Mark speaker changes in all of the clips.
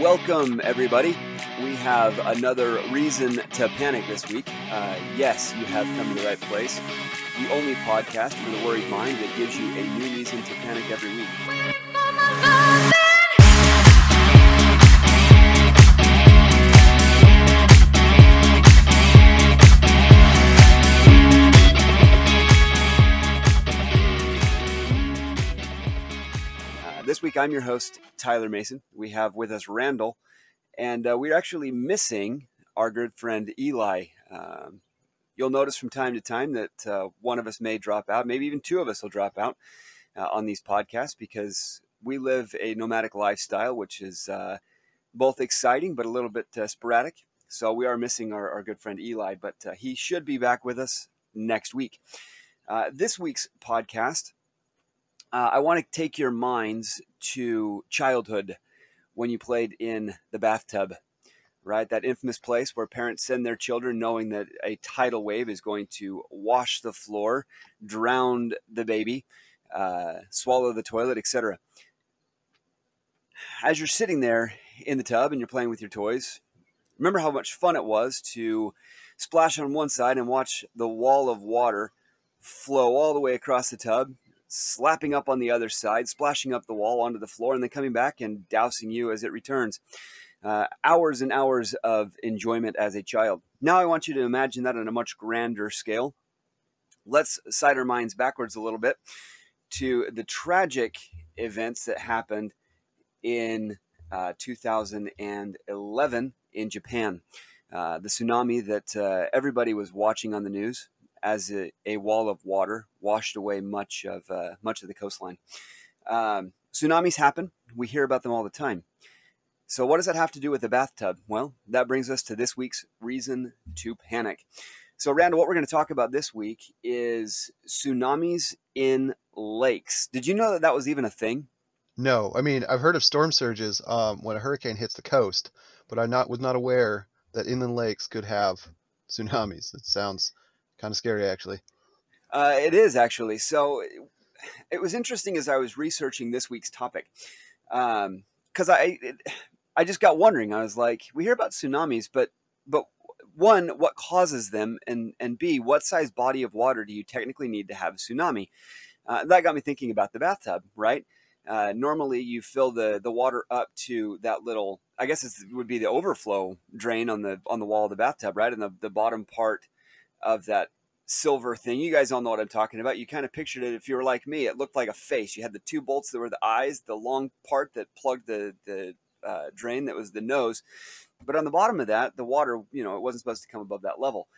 Speaker 1: Welcome, everybody. We have another reason to panic this week. Uh, yes, you have come to the right place. The only podcast for the worried mind that gives you a new reason to panic every week. Week, I'm your host, Tyler Mason. We have with us Randall, and uh, we're actually missing our good friend Eli. Um, you'll notice from time to time that uh, one of us may drop out, maybe even two of us will drop out uh, on these podcasts because we live a nomadic lifestyle, which is uh, both exciting but a little bit uh, sporadic. So we are missing our, our good friend Eli, but uh, he should be back with us next week. This week's podcast, uh, I want to take your minds to childhood when you played in the bathtub, right? That infamous place where parents send their children knowing that a tidal wave is going to wash the floor, drown the baby, uh, swallow the toilet, etc. As you're sitting there in the tub and you're playing with your toys, remember how much fun it was to splash on one side and watch the wall of water flow all the way across the tub, slapping up on the other side, splashing up the wall onto the floor, and then coming back and dousing you as it returns. Uh, hours and hours of enjoyment as a child. Now I want you to imagine that on a much grander scale. Let's side our minds backwards a little bit to the tragic events that happened in uh, 2011 in Japan. Uh, the tsunami that uh, everybody was watching on the news as a, a, wall of water washed away much of uh, much of the coastline. Um, tsunamis happen. We hear about them all the time. So, what does that have to do with the bathtub? Well, that brings us to this week's reason to panic. So, Randall, what we're going to talk about this week is tsunamis in lakes. Did you know that that was even a thing?
Speaker 2: No, I mean I've heard of storm surges um, when a hurricane hits the coast, but I not was not aware that inland lakes could have tsunamis. It sounds kind of scary, actually.
Speaker 1: Uh, it is actually. So it was interesting as I was researching this week's topic, because um, I it, I just got wondering. I was like, we hear about tsunamis, but but one, what causes them, and and B, what size body of water do you technically need to have a tsunami? Uh, that got me thinking about the bathtub, right? Uh, normally, you fill the the water up to that little. I guess it would be the overflow drain on the on the wall of the bathtub, right? And the the bottom part of that silver thing. You guys all know what I'm talking about. You kind of pictured it if you were like me. It looked like a face. You had the two bolts that were the eyes, the long part that plugged the the uh, drain that was the nose. But on the bottom of that, the water, you know, it wasn't supposed to come above that level.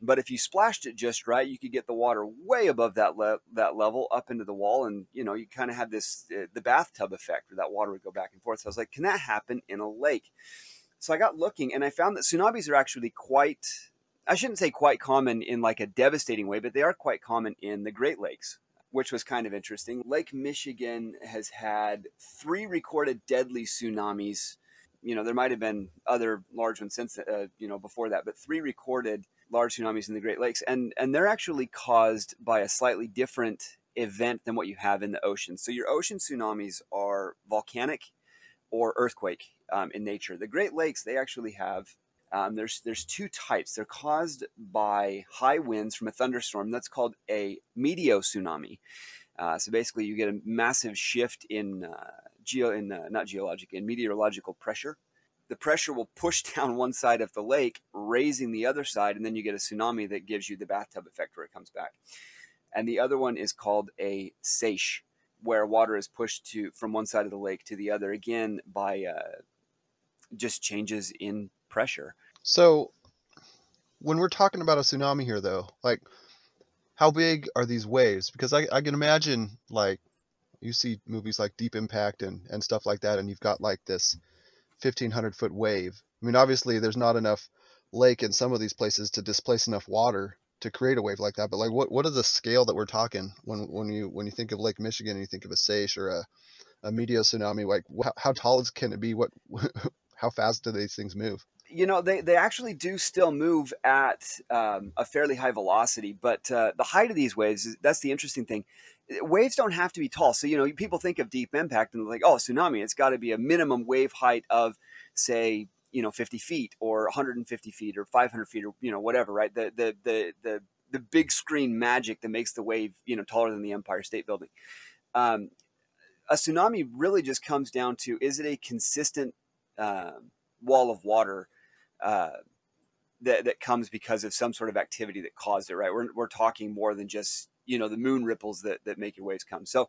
Speaker 1: But if you splashed it just right, you could get the water way above that le- that level up into the wall, and you know you kind of had this uh, the bathtub effect where that water would go back and forth. So I was like, can that happen in a lake? So I got looking, and I found that tsunamis are actually quite I shouldn't say quite common in like a devastating way, but they are quite common in the Great Lakes, which was kind of interesting. Lake Michigan has had three recorded deadly tsunamis. You know, there might have been other large ones since, uh, you know, before that, but three recorded large tsunamis in the Great Lakes, and and they're actually caused by a slightly different event than what you have in the ocean. So your ocean tsunamis are volcanic or earthquake um, in nature. The Great Lakes they actually have um, there's there's two types. They're caused by high winds from a thunderstorm. That's called a meteo tsunami. Uh, so basically, you get a massive shift in uh, geo in uh, not geologic in meteorological pressure. The pressure will push down one side of the lake, raising the other side, and then you get a tsunami that gives you the bathtub effect where it comes back. And the other one is called a seiche, where water is pushed to from one side of the lake to the other again by uh, just changes in pressure.
Speaker 2: So, when we're talking about a tsunami here, though, like, how big are these waves? Because I, I can imagine, like, you see movies like Deep Impact and, and stuff like that, and you've got, like, this 1,500 foot wave. I mean, obviously, there's not enough lake in some of these places to displace enough water to create a wave like that. But like, what what is the scale that we're talking when when you when you think of Lake Michigan and you think of a Seiche or a a meteo tsunami? Like, how, how tall is, can it be? What how fast do these things move?
Speaker 1: You know, they, they actually do still move at um, a fairly high velocity, but uh, the height of these waves, that's the interesting thing. waves don't have to be tall. So, you know, people think of deep impact and they're like, oh, tsunami, it's got to be a minimum wave height of, say, you know, 50 feet or 150 feet or 500 feet or, you know, whatever, right? The, the, the, the, the big screen magic that makes the wave, you know, taller than the Empire State Building. Um, a tsunami really just comes down to is it a consistent uh, wall of water uh, that, that comes because of some sort of activity that caused it, right? We're, we're talking more than just you know the moon ripples that that make your waves come. So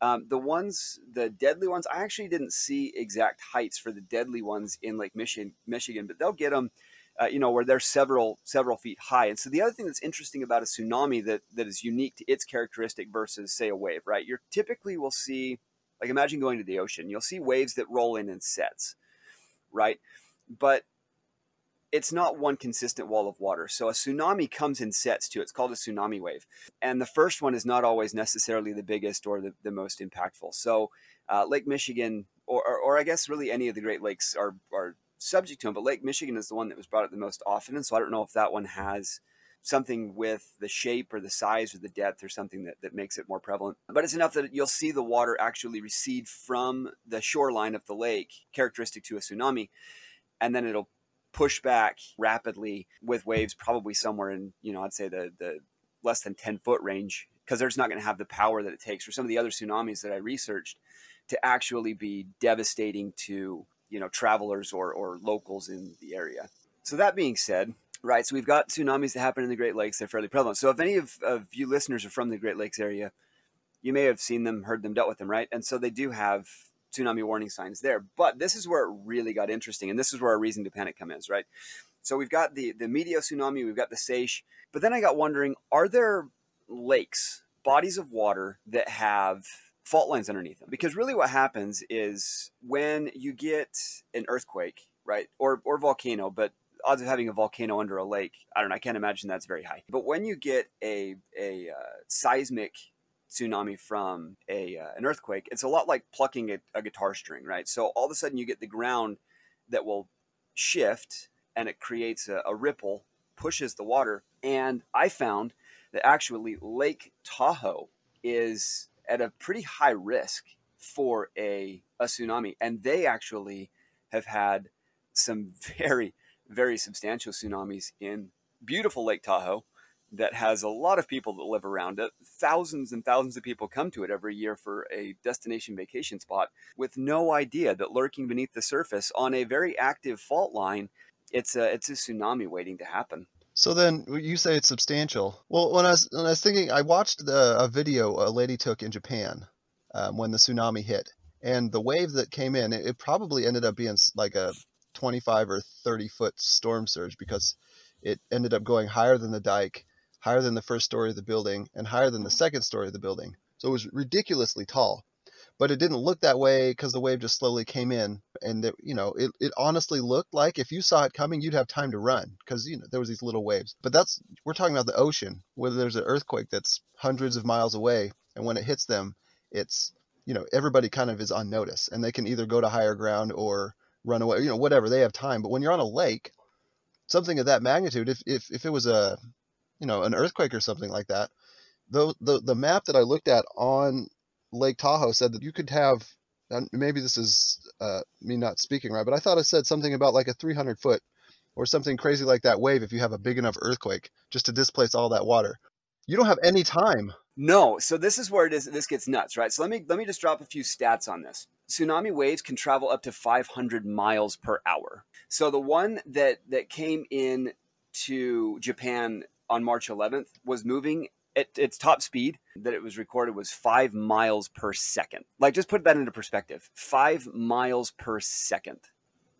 Speaker 1: um, the ones, the deadly ones, I actually didn't see exact heights for the deadly ones in Lake Michigan, Michigan, but they'll get them. Uh, you know, where they're several several feet high. And so the other thing that's interesting about a tsunami that that is unique to its characteristic versus say a wave, right? You're typically will see, like imagine going to the ocean, you'll see waves that roll in in sets, right? But it's not one consistent wall of water. So a tsunami comes in sets too. It's called a tsunami wave. And the first one is not always necessarily the biggest or the, the most impactful. So uh, Lake Michigan, or, or, or, I guess really any of the Great Lakes are, are subject to them, but Lake Michigan is the one that was brought up the most often. And so I don't know if that one has something with the shape or the size or the depth or something that, that makes it more prevalent. But it's enough that you'll see the water actually recede from the shoreline of the lake, characteristic to a tsunami, and then it'll push back rapidly with waves probably somewhere in, you know, I'd say the, the less than 10 foot range because there's not going to have the power that it takes for some of the other tsunamis that I researched to actually be devastating to, you know, travelers or, or locals in the area. So that being said, right, so we've got tsunamis that happen in the Great Lakes. They're fairly prevalent. So if any of, of you listeners are from the Great Lakes area, you may have seen them, heard them, dealt with them, right? And so they do have tsunami warning signs there. But this is where it really got interesting, and this is where our reason to panic comes right? So we've got the the Meteo tsunami, we've got the Seiche, but then I got wondering: Are there lakes, bodies of water that have fault lines underneath them? Because really, what happens is when you get an earthquake, right, or or volcano, but odds of having a volcano under a lake, I don't know. I can't imagine that's very high. But when you get a a uh, seismic tsunami from a uh, an earthquake, it's a lot like plucking a, a guitar string, right? So all of a sudden you get the ground that will shift and it creates a, a ripple, pushes the water. And I found that actually Lake Tahoe is at a pretty high risk for a, a tsunami. And they actually have had some very, very substantial tsunamis in beautiful Lake Tahoe that has a lot of people that live around it. Thousands and thousands of people come to it every year for a destination vacation spot with no idea that lurking beneath the surface on a very active fault line, it's a it's a tsunami waiting to happen.
Speaker 2: So then you say it's substantial. Well, when I was when I was thinking, I watched the, a video a lady took in Japan um, when the tsunami hit, and the wave that came in, it, it probably ended up being like a 25 or 30 foot storm surge because it ended up going higher than the dike higher than the first story of the building, and higher than the second story of the building. So it was ridiculously tall. But it didn't look that way because the wave just slowly came in, and it, you know, it, it honestly looked like if you saw it coming, you'd have time to run because you know there was these little waves. But that's we're talking about the ocean, where there's an earthquake that's hundreds of miles away, and when it hits them, it's you know everybody kind of is on notice, and they can either go to higher ground or run away, you know, whatever they have time. But when you're on a lake, something of that magnitude, if if if it was a you know, an earthquake or something like that. The, the, the map that I looked at on Lake Tahoe said that you could have, maybe this is uh, me not speaking right, but I thought it said something about like a 300 foot or something crazy like that wave if you have a big enough earthquake just to displace all that water. You don't have any time.
Speaker 1: No, so this is where it is. This gets nuts, right? So let me let me just drop a few stats on this. Tsunami waves can travel up to 500 miles per hour. So the one that that came in to Japan on March 11th was moving at its top speed that it was recorded was five miles per second. Like, just put that into perspective five miles per second.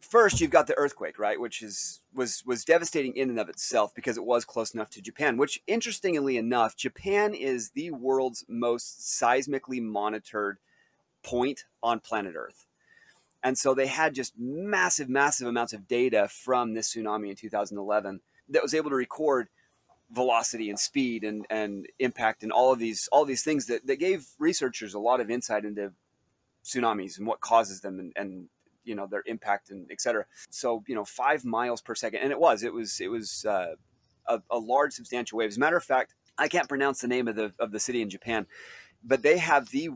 Speaker 1: First, you've got the earthquake, right, which is was was devastating in and of itself because it was close enough to Japan. Which, interestingly enough, Japan is the world's most seismically monitored point on planet Earth, and so they had just massive, massive amounts of data from this tsunami in 2011 that was able to record velocity and speed and, and impact and all of these all these things that, that gave researchers a lot of insight into tsunamis and what causes them and, and you know their impact and etc so you know five miles per second and it was it was it was uh, a, a large substantial wave as a matter of fact i can't pronounce the name of the of the city in japan but they have the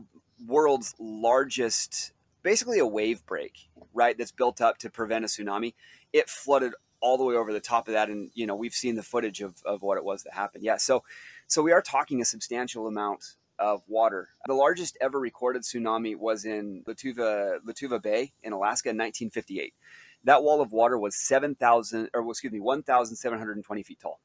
Speaker 1: world's largest, basically a wave break, right? That's built up to prevent a tsunami. It flooded all the way over the top of that, and you know we've seen the footage of, of what it was that happened. Yeah, so so we are talking a substantial amount of water. The largest ever recorded tsunami was in Lituya Lituya Bay in Alaska in 1958. That wall of water was 7,000 or excuse me 1,720 feet tall.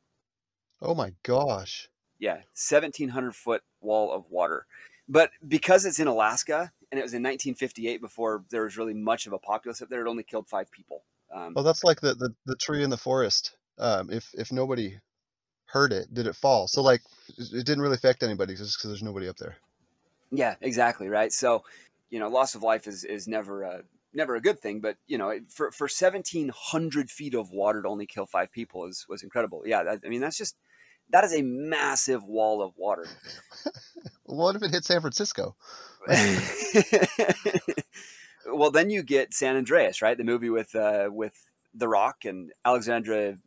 Speaker 2: Oh my gosh.
Speaker 1: Yeah, 1,700 foot wall of water. But because it's in Alaska and it was in 1958 before there was really much of a populace up there, it only killed five people.
Speaker 2: Um, well, that's like the, the, the tree in the forest. Um, if if nobody heard it, did it fall? So like it didn't really affect anybody just because there's nobody up there.
Speaker 1: Yeah, exactly right. So you know, loss of life is is never a never a good thing, but you know, for for 1,700 feet of water to only kill five people is was incredible. Yeah, that, I mean that's just that is a massive wall of water.
Speaker 2: what if it hit San Francisco?
Speaker 1: well, then you get San Andreas, right? The movie with uh, with The Rock and Alexandra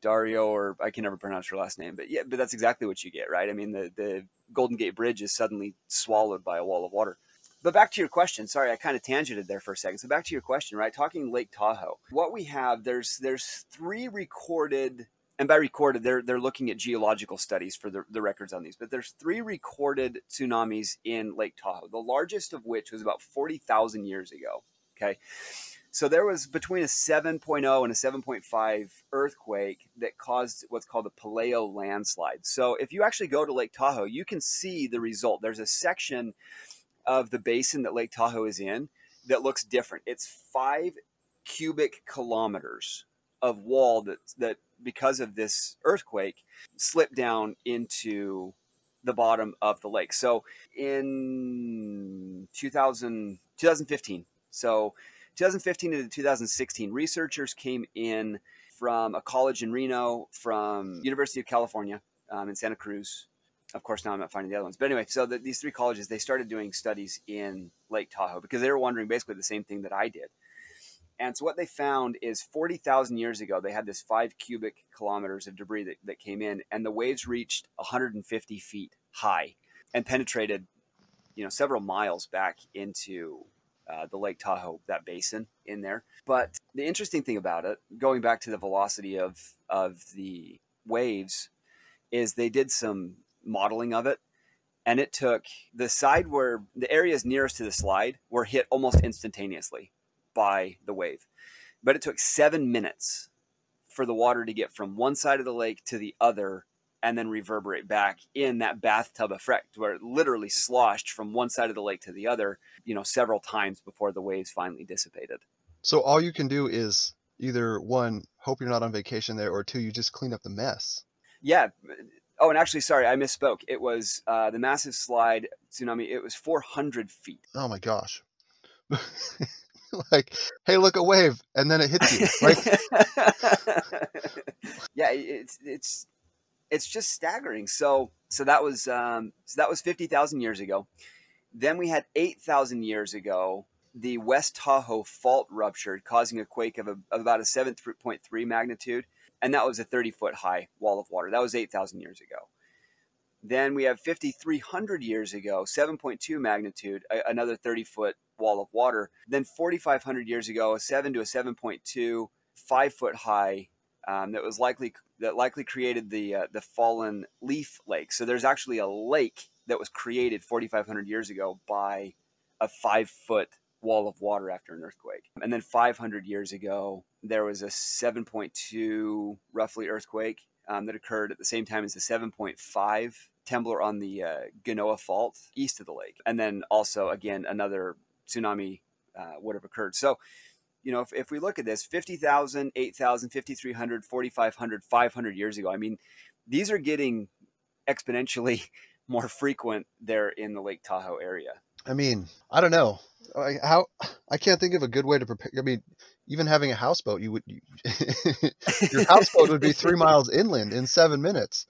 Speaker 1: Dario, or I can never pronounce her last name, but yeah, but that's exactly what you get, right? I mean, the the Golden Gate Bridge is suddenly swallowed by a wall of water. But back to your question. Sorry, I kind of tangented there for a second. So back to your question, right? Talking Lake Tahoe. What we have there's there's three recorded and by recorded, they're they're looking at geological studies for the, the records on these. But there's three recorded tsunamis in Lake Tahoe. The largest of which was about forty thousand years ago. Okay, so there was between a 7.0 and a 7.5 earthquake that caused what's called a paleo landslide. So if you actually go to Lake Tahoe, you can see the result. There's a section of the basin that Lake Tahoe is in that looks different. It's five cubic kilometers of wall that that because of this earthquake slipped down into the bottom of the lake. So in 2000, 2015, so 2015 to 2016, researchers came in from a college in Reno, from University of California um, in Santa Cruz. Of course, now I'm not finding the other ones. But anyway, so the, these three colleges, they started doing studies in Lake Tahoe because they were wondering basically the same thing that I did. And so what they found is 40,000 years ago, they had this five cubic kilometers of debris that, that came in, and the waves reached 150 feet high and penetrated, you know, several miles back into uh, the Lake Tahoe, that basin in there. But the interesting thing about it, going back to the velocity of of the waves, is they did some modeling of it, and it took the side where the areas nearest to the slide were hit almost instantaneously by the wave. But it took seven minutes for the water to get from one side of the lake to the other and then reverberate back in that bathtub effect where it literally sloshed from one side of the lake to the other, you know, several times before the waves finally dissipated.
Speaker 2: So all you can do is either one, hope you're not on vacation there, or two, you just clean up the mess.
Speaker 1: Yeah. Oh, and actually, sorry, I misspoke. It was uh, the massive slide tsunami. It was 400 feet.
Speaker 2: Oh my gosh. like, hey, look a wave, and then it hits you. Like,
Speaker 1: yeah, it's it's it's just staggering. So so that was um, so that was fifty thousand years ago. Then we had eight thousand years ago. The West Tahoe fault ruptured, causing a quake of, a, of about a seven point three magnitude, and that was a thirty foot high wall of water. That was eight thousand years ago. Then we have 5,300 years ago, 7.2 magnitude, a, another 30 foot wall of water. Then 4,500 years ago, a 7 to a 7.2, five foot high um, that was likely that likely created the uh, the fallen leaf lake. So there's actually a lake that was created 4,500 years ago by a five foot wall of water after an earthquake. And then 500 years ago, there was a 7.2 roughly earthquake um, that occurred at the same time as the 7.5 temblor on the uh, Genoa Fault east of the lake. And then also, again, another tsunami uh, would have occurred. So, you know, if, if we look at this 50,000, 8,000, 5,300, 4,500, 500 years ago, I mean, these are getting exponentially more frequent there in the Lake Tahoe area.
Speaker 2: I mean, I don't know. How I can't think of a good way to prepare. I mean, even having a houseboat, you would you, your houseboat would be three miles inland in seven minutes.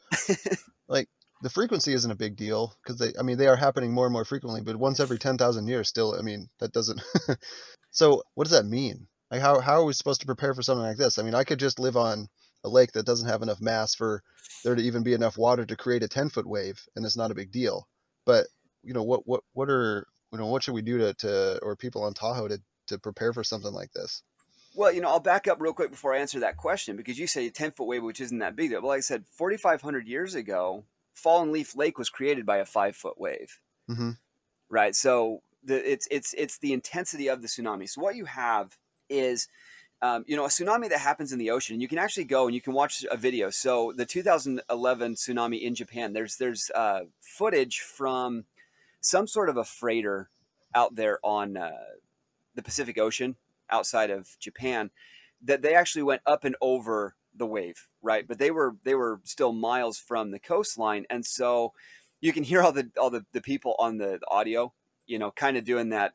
Speaker 2: Like the frequency isn't a big deal because they i mean they are happening more and more frequently but once every 10,000 years still i mean that doesn't so what does that mean like how, how are we supposed to prepare for something like this i mean i could just live on a lake that doesn't have enough mass for there to even be enough water to create a 10 foot wave and it's not a big deal but you know, what what what are you know what should we do to, to or people on Tahoe to to prepare for something like this?
Speaker 1: Well, you know, I'll back up real quick before I answer that question because you say a 10 foot wave, which isn't that big. But like I said, 4,500 years ago, Fallen Leaf Lake was created by a five foot wave.
Speaker 2: Mm-hmm.
Speaker 1: Right. So the, it's, it's, it's the intensity of the tsunami. So what you have is, um, you know, a tsunami that happens in the ocean. You can actually go and you can watch a video. So the 2011 tsunami in Japan, there's, there's uh, footage from some sort of a freighter out there on uh, the Pacific Ocean outside of Japan that they actually went up and over the wave, right? But they were they were still miles from the coastline, and so you can hear all the all the, the people on the, the audio, you know, kind of doing that.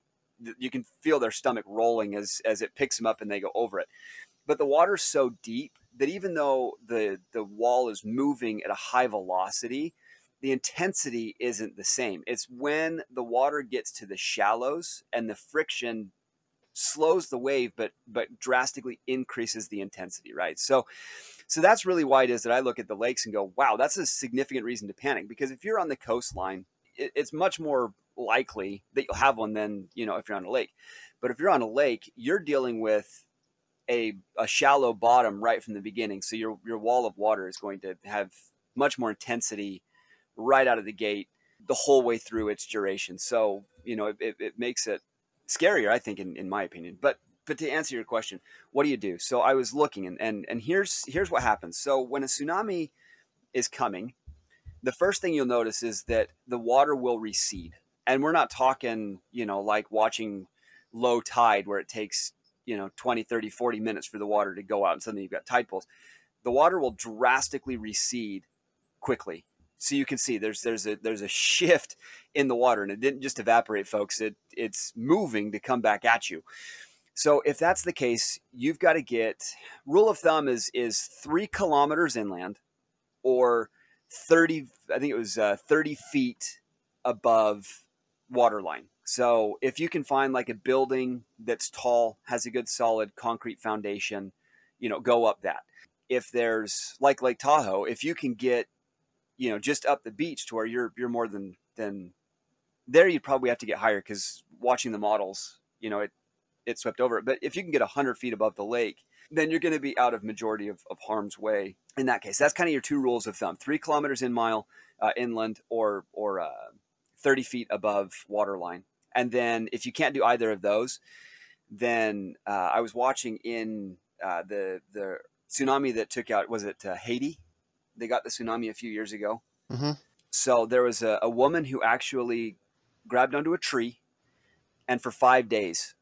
Speaker 1: You can feel their stomach rolling as as it picks them up and they go over it. But the water's so deep that even though the the wall is moving at a high velocity, the intensity isn't the same. It's when the water gets to the shallows and the friction slows the wave but but drastically increases the intensity right? So so that's really why it is that i look at the lakes and go wow that's a significant reason to panic. Because if you're on the coastline it, it's much more likely that you'll have one than you know if you're on a lake. But if you're on a lake you're dealing with a, a shallow bottom right from the beginning. So your your wall of water is going to have much more intensity right out of the gate the whole way through its duration. So you know it, it, it makes it scarier, I think, in, in my opinion. But but to answer your question, what do you do? So I was looking, and and and here's here's what happens. So when a tsunami is coming, the first thing you'll notice is that the water will recede, and we're not talking, you know, like watching low tide where it takes you know 20 30 40 minutes for the water to go out and suddenly you've got tide pools the water will drastically recede quickly so you can see there's there's a there's a shift in the water and it didn't just evaporate folks it it's moving to come back at you. So if that's the case you've got to get rule of thumb is is three kilometers inland or 30 i think it was uh, 30 feet above waterline. So if you can find like a building that's tall has a good solid concrete foundation you know go up that. If there's like lake tahoe if you can get you know, just up the beach to where you're you're more than than there. You'd probably have to get higher because watching the models, you know, it it swept over it. But if you can get hundred feet above the lake, then you're going to be out of majority of, of harm's way. In that case, that's kind of your two rules of thumb: three kilometers in mile uh, inland, or or uh, thirty feet above waterline. And then if you can't do either of those, then uh, I was watching in uh, the the tsunami that took out was it uh, Haiti they got the tsunami a few years ago.
Speaker 2: Mm-hmm.
Speaker 1: So there was a, a woman who actually grabbed onto a tree and for five days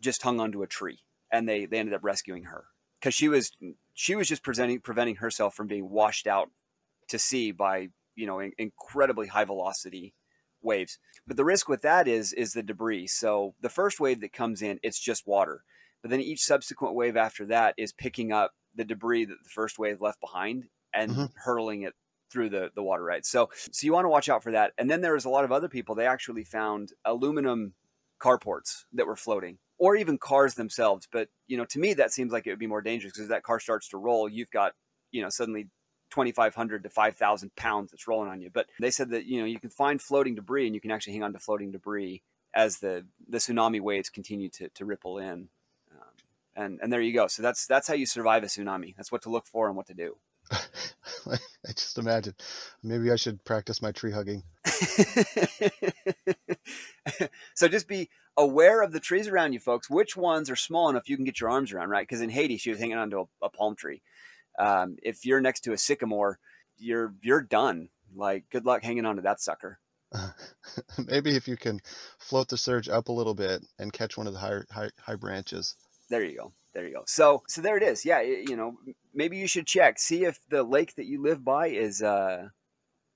Speaker 1: just hung onto a tree and they, they ended up rescuing her because she was she was just presenting preventing herself from being washed out to sea by you know in, incredibly high velocity waves but the risk with that is is the debris so the first wave that comes in it's just water but then each subsequent wave after that is picking up the debris that the first wave left behind and mm-hmm. hurling it through the, the water right? So so you want to watch out for that. And then there was a lot of other people they actually found aluminum carports that were floating or even cars themselves. But you know to me that seems like it would be more dangerous because that car starts to roll you've got you know suddenly 2500 to 5000 pounds that's rolling on you. But they said that you know you can find floating debris and you can actually hang on to floating debris as the the tsunami waves continue to, to ripple in. Um, and and there you go. So that's that's how you survive a tsunami. That's what to look for and what to do
Speaker 2: I just imagine. Maybe I should practice my tree hugging.
Speaker 1: so just be aware of the trees around you, folks. Which ones are small enough you can get your arms around, right? Because in Haiti, she was hanging onto a, a palm tree. Um, if you're next to a sycamore, you're you're done. Like, good luck hanging onto that sucker.
Speaker 2: Maybe if you can float the surge up a little bit and catch one of the high high, high branches.
Speaker 1: There you go there you go. So so there it is. Yeah, you know, maybe you should check see if the lake that you live by is uh,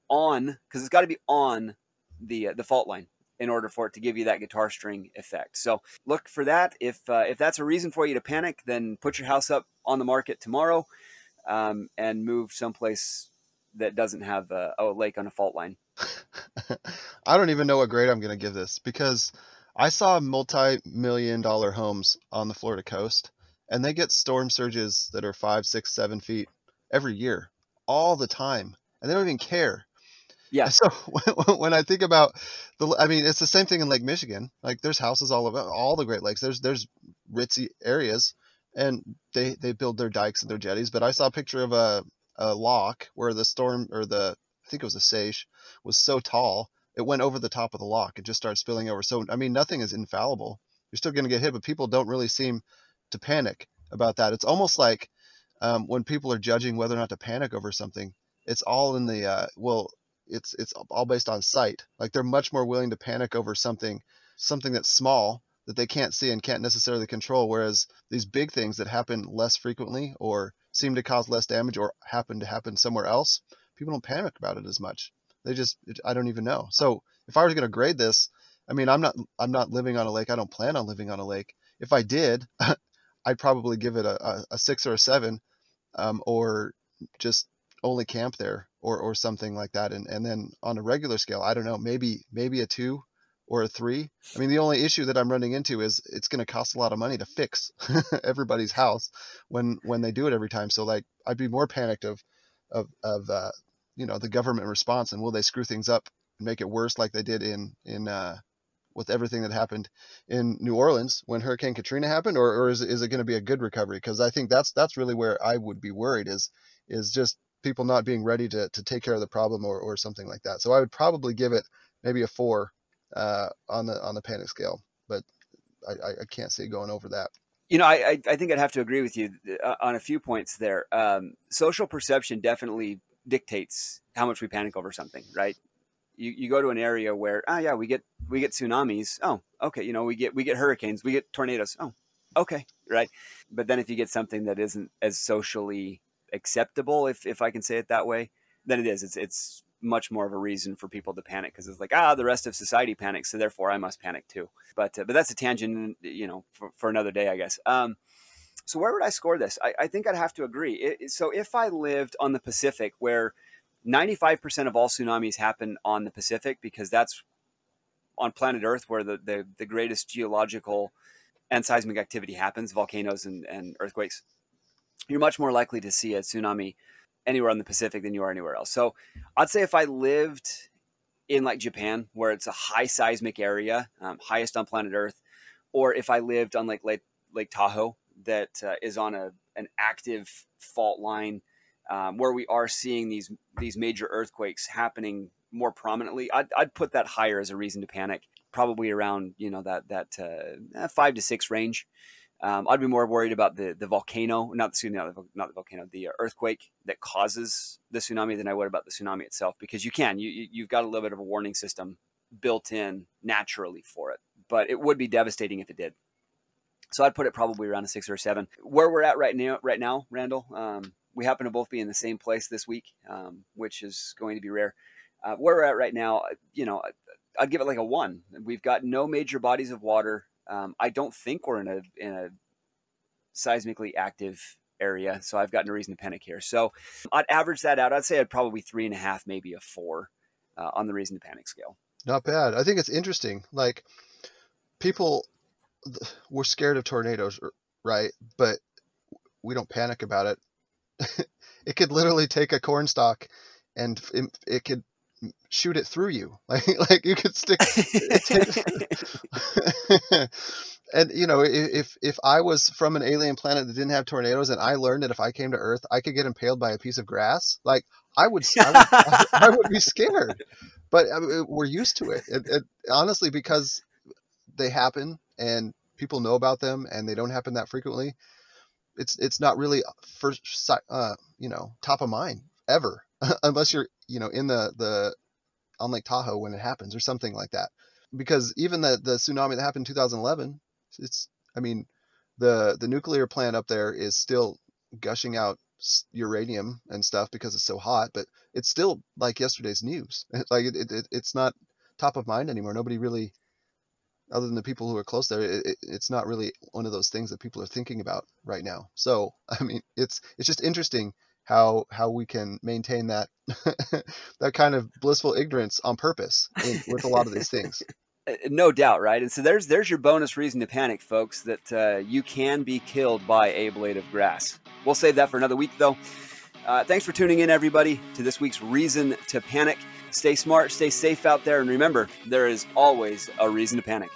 Speaker 1: on because it's got to be on the uh, the fault line in order for it to give you that guitar string effect. So look for that. If uh, if that's a reason for you to panic, then put your house up on the market tomorrow um, and move someplace that doesn't have a, a lake on a fault line.
Speaker 2: I don't even know what grade I'm going to give this because I saw multi-million dollar homes on the Florida coast and they get storm surges that are five, six, seven feet every year, all the time, and they don't even care.
Speaker 1: Yeah.
Speaker 2: So when I think about the, I mean, it's the same thing in Lake Michigan. Like there's houses all over all the Great Lakes. There's there's ritzy areas, and they they build their dikes and their jetties. But I saw a picture of a a lock where the storm or the I think it was a seiche was so tall it went over the top of the lock. It just started spilling over. So I mean, nothing is infallible. You're still going to get hit, but people don't really seem to panic about that. It's almost like um, when people are judging whether or not to panic over something, it's all in the uh, well, it's it's all based on sight. Like they're much more willing to panic over something something that's small that they can't see and can't necessarily control, whereas these big things that happen less frequently or seem to cause less damage or happen to happen somewhere else, people don't panic about it as much. They just I don't even know. So if I was going to grade this, I mean I'm not I'm not living on a lake. I don't plan on living on a lake. If I did, I'd probably give it a, a, six or a seven, um, or just only camp there or, or something like that. And, and then on a regular scale, I don't know, maybe, maybe a two or a three. I mean, the only issue that I'm running into is it's going to cost a lot of money to fix everybody's house when, when they do it every time. So like, I'd be more panicked of, of, of, uh, you know, the government response and will they screw things up and make it worse like they did in, in, uh, with everything that happened in New Orleans when Hurricane Katrina happened, or, or is, is it going to be a good recovery? Because I think that's that's really where I would be worried is is just people not being ready to, to take care of the problem or, or something like that. So I would probably give it maybe a four uh, on the on the panic scale, but I, I can't see going over that.
Speaker 1: You know, I, I think I'd have to agree with you uh, on a few points there. Um, social perception definitely dictates how much we panic over something, right? You, you go to an area where, oh yeah, we get we get tsunamis. Oh, okay, you know, we get we get hurricanes, we get tornadoes. Oh, okay, right. But then if you get something that isn't as socially acceptable, if if I can say it that way, then it is. It's it's much more of a reason for people to panic because it's like ah the rest of society panics, so therefore I must panic too. But uh, but that's a tangent, you know, for, for another day, I guess. Um, so where would I score this? I, I think I'd have to agree. It, so if I lived on the Pacific, where 95% of all tsunamis happen on the Pacific, because that's on planet Earth where the, the, the greatest geological and seismic activity happens, volcanoes and, and earthquakes you're much more likely to see a tsunami anywhere on the Pacific than you are anywhere else. So I'd say if I lived in like Japan, where it's a high seismic area, um, highest on planet Earth, or if I lived on like Lake, Lake Tahoe, that uh, is on a an active fault line, um, where we are seeing these these major earthquakes happening more prominently, I'd, I'd put that higher as a reason to panic. Probably around you know that that uh, five to six range. Um, I'd be more worried about the the volcano, not the the, not the volcano, the uh, earthquake that causes the tsunami than I would about the tsunami itself, because you can you you've got a little bit of a warning system built in naturally for it, but it would be devastating if it did. So I'd put it probably around a six or a seven. Where we're at right now, right now, Randall, um, we happen to both be in the same place this week, um, which is going to be rare. Uh, where we're at right now, you know, I'd give it like a one. We've got no major bodies of water um, I don't think we're in a in a seismically active area, so I've got no reason to panic here. So I'd average that out. I'd say I'd probably three and a half, maybe a four uh, on the reason to panic scale.
Speaker 2: Not bad. I think it's interesting. Like people, we're scared of tornadoes, right? But we don't panic about it. it could literally take a cornstalk and it, it could shoot it through you. Like like you could stick. and you know, if if I was from an alien planet that didn't have tornadoes, and I learned that if I came to Earth, I could get impaled by a piece of grass, like I would, I would, I would be scared. But I mean, we're used to it. It, it. Honestly, because they happen and people know about them, and they don't happen that frequently. It's it's not really first, uh, you know, top of mind ever, unless you're you know in the the on Lake Tahoe when it happens or something like that. Because even the the tsunami that happened in 2011, it's I mean the the nuclear plant up there is still gushing out uranium and stuff because it's so hot, but it's still like yesterday's news. Like it, it, it's not top of mind anymore. Nobody really, other than the people who are close there, it, it's not really one of those things that people are thinking about right now. So I mean, it's it's just interesting how how we can maintain that that kind of blissful ignorance on purpose in, with a lot of these things.
Speaker 1: Uh, no doubt, right? And so there's there's your bonus reason to panic, folks. That uh, you can be killed by a blade of grass. We'll save that for another week, though. Uh, thanks for tuning in, everybody, to this week's Reason to Panic. Stay smart, stay safe out there, and remember, there is always a reason to panic.